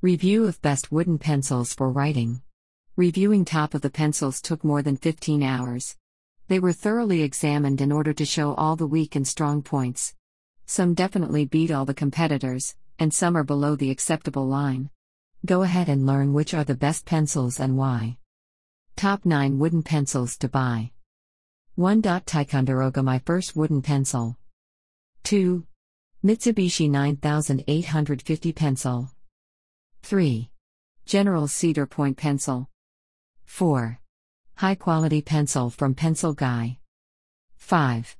Review of best wooden pencils for writing. Reviewing top of the pencils took more than 15 hours. They were thoroughly examined in order to show all the weak and strong points. Some definitely beat all the competitors, and some are below the acceptable line. Go ahead and learn which are the best pencils and why. Top 9 Wooden Pencils to Buy 1. Ticonderoga My first wooden pencil. 2. Mitsubishi 9850 pencil. 3. General Cedar Point pencil. 4. High quality pencil from Pencil Guy. 5.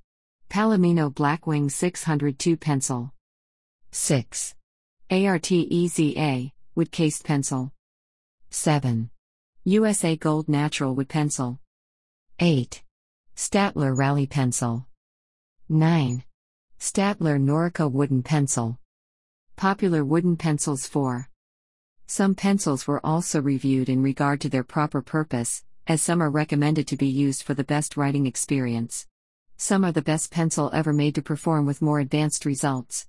Palomino Blackwing 602 pencil. 6. ARTEZA, wood cased pencil. 7. USA Gold Natural Wood Pencil. 8. Staedtler Rally Pencil. 9. Staedtler Norica Wooden Pencil. Popular wooden pencils 4. Some pencils were also reviewed in regard to their proper purpose, as some are recommended to be used for the best writing experience. Some are the best pencil ever made to perform with more advanced results.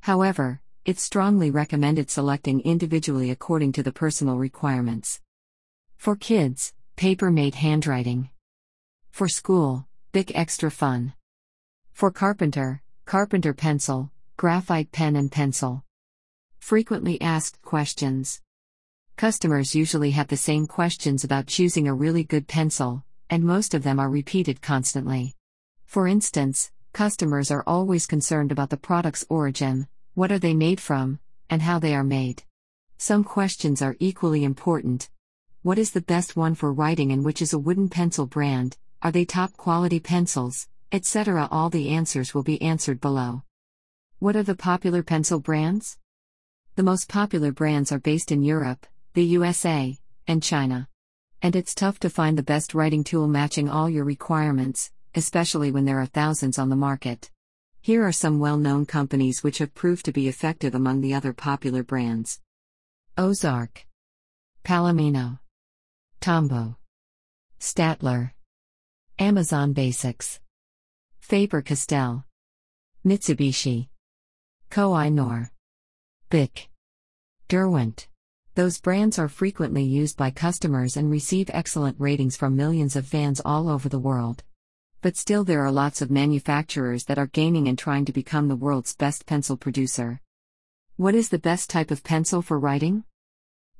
However, it's strongly recommended selecting individually according to the personal requirements. For kids, Paper Mate handwriting. For school, Bic Extra Fun. For carpenter, carpenter pencil, graphite pen and pencil. Frequently asked questions. Customers usually have the same questions about choosing a really good pencil, and most of them are repeated constantly. For instance, customers are always concerned about the product's origin, what are they made from, and how they are made. Some questions are equally important. What is the best one for writing and which is a wooden pencil brand? Are they top quality pencils, etc. All the answers will be answered below. What are the popular pencil brands? The most popular brands are based in Europe, the USA, and China. And it's tough to find the best writing tool matching all your requirements, especially when there are thousands on the market. Here are some well known companies which have proved to be effective among the other popular brands Ozark, Palomino, Tombow, Staedtler, Amazon Basics, Faber Castell, Mitsubishi, Koh-i-Noor, Bic, Derwent. Those brands are frequently used by customers and receive excellent ratings from millions of fans all over the world. But still, there are lots of manufacturers that are gaining and trying to become the world's best pencil producer. What is the best type of pencil for writing?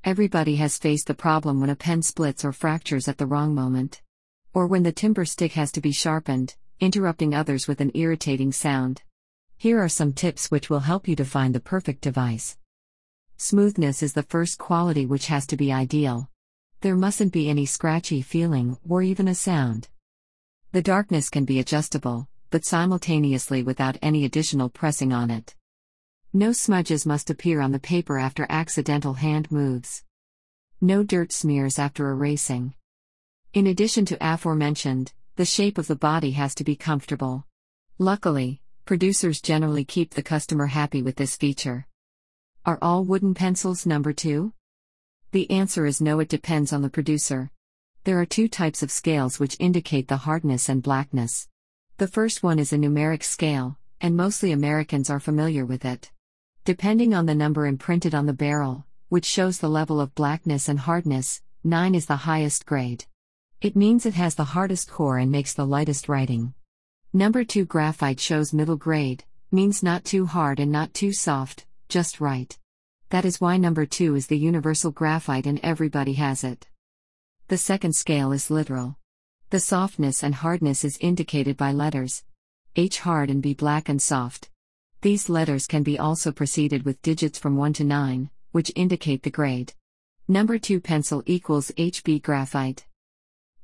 Everybody has faced the problem when a pen splits or fractures at the wrong moment. Or when the timber stick has to be sharpened, interrupting others with an irritating sound. Here are some tips which will help you to find the perfect device. Smoothness is the first quality which has to be ideal. There mustn't be any scratchy feeling or even a sound. The darkness can be adjustable, but simultaneously without any additional pressing on it. No smudges must appear on the paper after accidental hand moves. No dirt smears after erasing. In addition to aforementioned, the shape of the body has to be comfortable. Luckily, producers generally keep the customer happy with this feature. Are all wooden pencils number 2? The answer is no, it depends on the producer. There are two types of scales which indicate the hardness and blackness. The first one is a numeric scale, and mostly Americans are familiar with it. Depending on the number imprinted on the barrel, which shows the level of blackness and hardness, 9 is the highest grade. It means it has the hardest core and makes the lightest writing. Number 2 graphite shows middle grade, means not too hard and not too soft, just right. That is why number 2 is the universal graphite and everybody has it. The second scale is literal. The softness and hardness is indicated by letters H hard and B black and soft. These letters can be also preceded with digits from 1 to 9, which indicate the grade. Number 2 pencil equals HB graphite.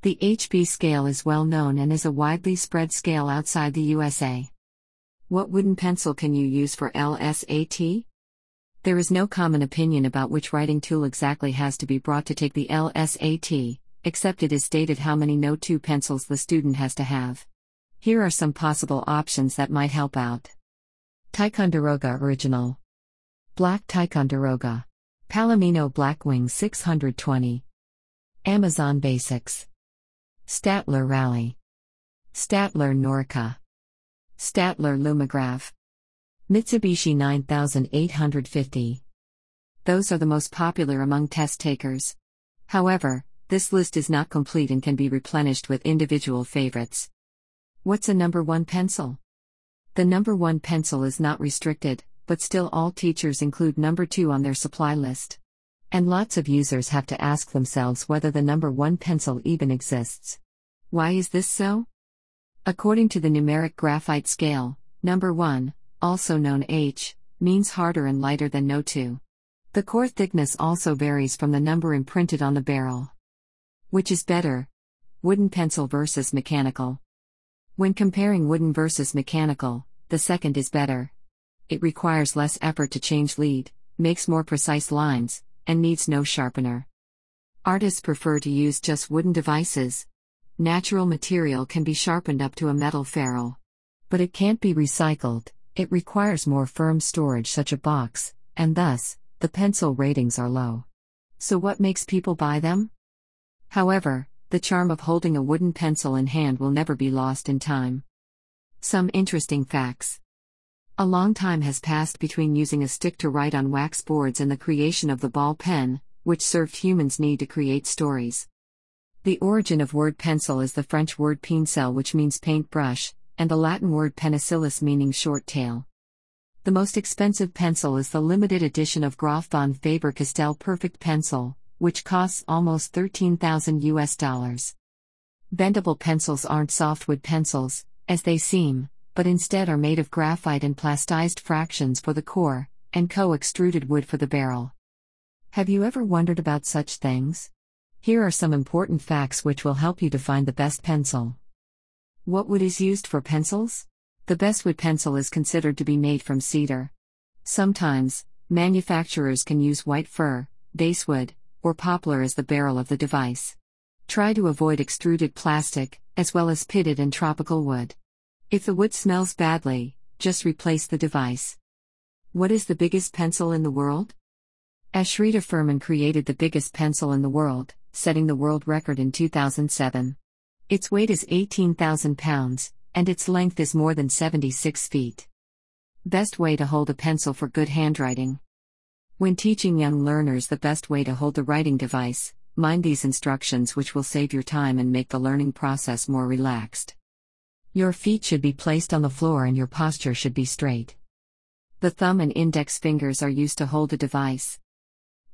The HB scale is well known and is a widely spread scale outside the USA. What wooden pencil can you use for LSAT? There is no common opinion about which writing tool exactly has to be brought to take the LSAT, except it is stated how many No 2 pencils the student has to have. Here are some possible options that might help out Ticonderoga Original, Black Ticonderoga, Palomino Blackwing 620, Amazon Basics, Staedtler Rally, Staedtler Norica, Staedtler Lumograph. Mitsubishi 9850. Those are the most popular among test takers. However, this list is not complete and can be replenished with individual favorites. What's a number one pencil? The number one pencil is not restricted, but still all teachers include number two on their supply list. And lots of users have to ask themselves whether the number one pencil even exists. Why is this so? According to the numeric graphite scale, number 1, also known H, means harder and lighter than no 2. The core thickness also varies from the number imprinted on the barrel. Which is better? Wooden pencil versus mechanical. When comparing wooden versus mechanical, the second is better. It requires less effort to change lead, makes more precise lines, and needs no sharpener. Artists prefer to use just wooden devices, natural material can be sharpened up to a metal ferrule. But it can't be recycled, it requires more firm storage, such a box, and thus, the pencil ratings are low. So, what makes people buy them? However, the charm of holding a wooden pencil in hand will never be lost in time. Some interesting facts. A long time has passed between using a stick to write on wax boards and the creation of the ball pen, which served humans' need to create stories. The origin of word pencil is the French word pincel, which means paintbrush, and the Latin word penicillus, meaning short tail. The most expensive pencil is the limited edition of Graf von Faber Castell Perfect Pencil, which costs almost 13,000 US dollars. Bendable pencils aren't softwood pencils, as they seem, but instead are made of graphite and plastized fractions for the core, and co extruded wood for the barrel. Have you ever wondered about such things? Here are some important facts which will help you to find the best pencil. What wood is used for pencils? The best wood pencil is considered to be made from cedar. Sometimes, manufacturers can use white fir, basswood, or poplar as the barrel of the device. Try to avoid extruded plastic, as well as pitted and tropical wood. If the wood smells badly, just replace the device. What is the biggest pencil in the world? Ashrita Furman created the biggest pencil in the world, setting the world record in 2007. Its weight is 18,000 pounds, and its length is more than 76 feet. Best way to hold a pencil for good handwriting. When teaching young learners the best way to hold the writing device, mind these instructions which will save your time and make the learning process more relaxed. Your feet should be placed on the floor and your posture should be straight. The thumb and index fingers are used to hold the device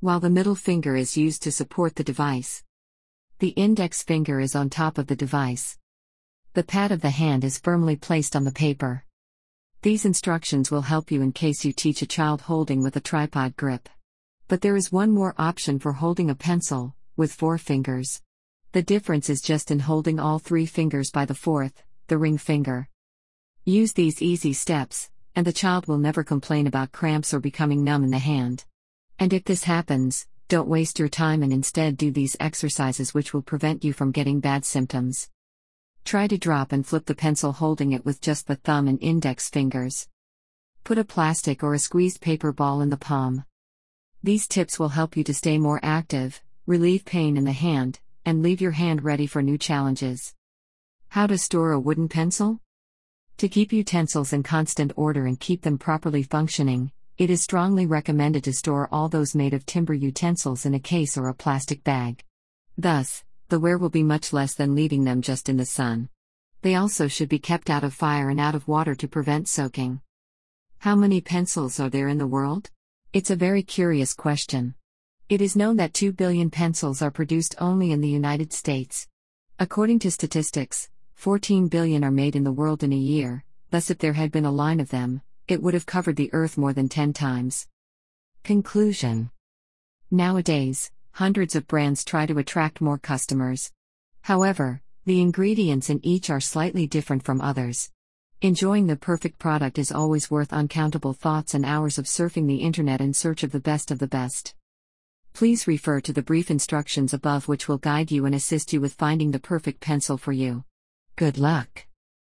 while the middle finger is used to support the device. The index finger is on top of the device. The pad of the hand is firmly placed on the paper. These instructions will help you in case you teach a child holding with a tripod grip. But there is one more option for holding a pencil, with four fingers. The difference is just in holding all three fingers by the fourth, the ring finger. Use these easy steps, and the child will never complain about cramps or becoming numb in the hand. And if this happens, don't waste your time and instead do these exercises which will prevent you from getting bad symptoms. Try to drop and flip the pencil holding it with just the thumb and index fingers. Put a plastic or a squeezed paper ball in the palm. These tips will help you to stay more active, relieve pain in the hand, and leave your hand ready for new challenges. How to store a wooden pencil? To keep utensils in constant order and keep them properly functioning, it is strongly recommended to store all those made of timber utensils in a case or a plastic bag. Thus, the wear will be much less than leaving them just in the sun. They also should be kept out of fire and out of water to prevent soaking. How many pencils are there in the world? It's a very curious question. It is known that 2 billion pencils are produced only in the United States. According to statistics, 14 billion are made in the world in a year, thus, if there had been a line of them, it would have covered the Earth more than 10 times. Conclusion Nowadays, hundreds of brands try to attract more customers. However, the ingredients in each are slightly different from others. Enjoying the perfect product is always worth uncountable thoughts and hours of surfing the internet in search of the best of the best. Please refer to the brief instructions above, which will guide you and assist you with finding the perfect pencil for you. Good luck!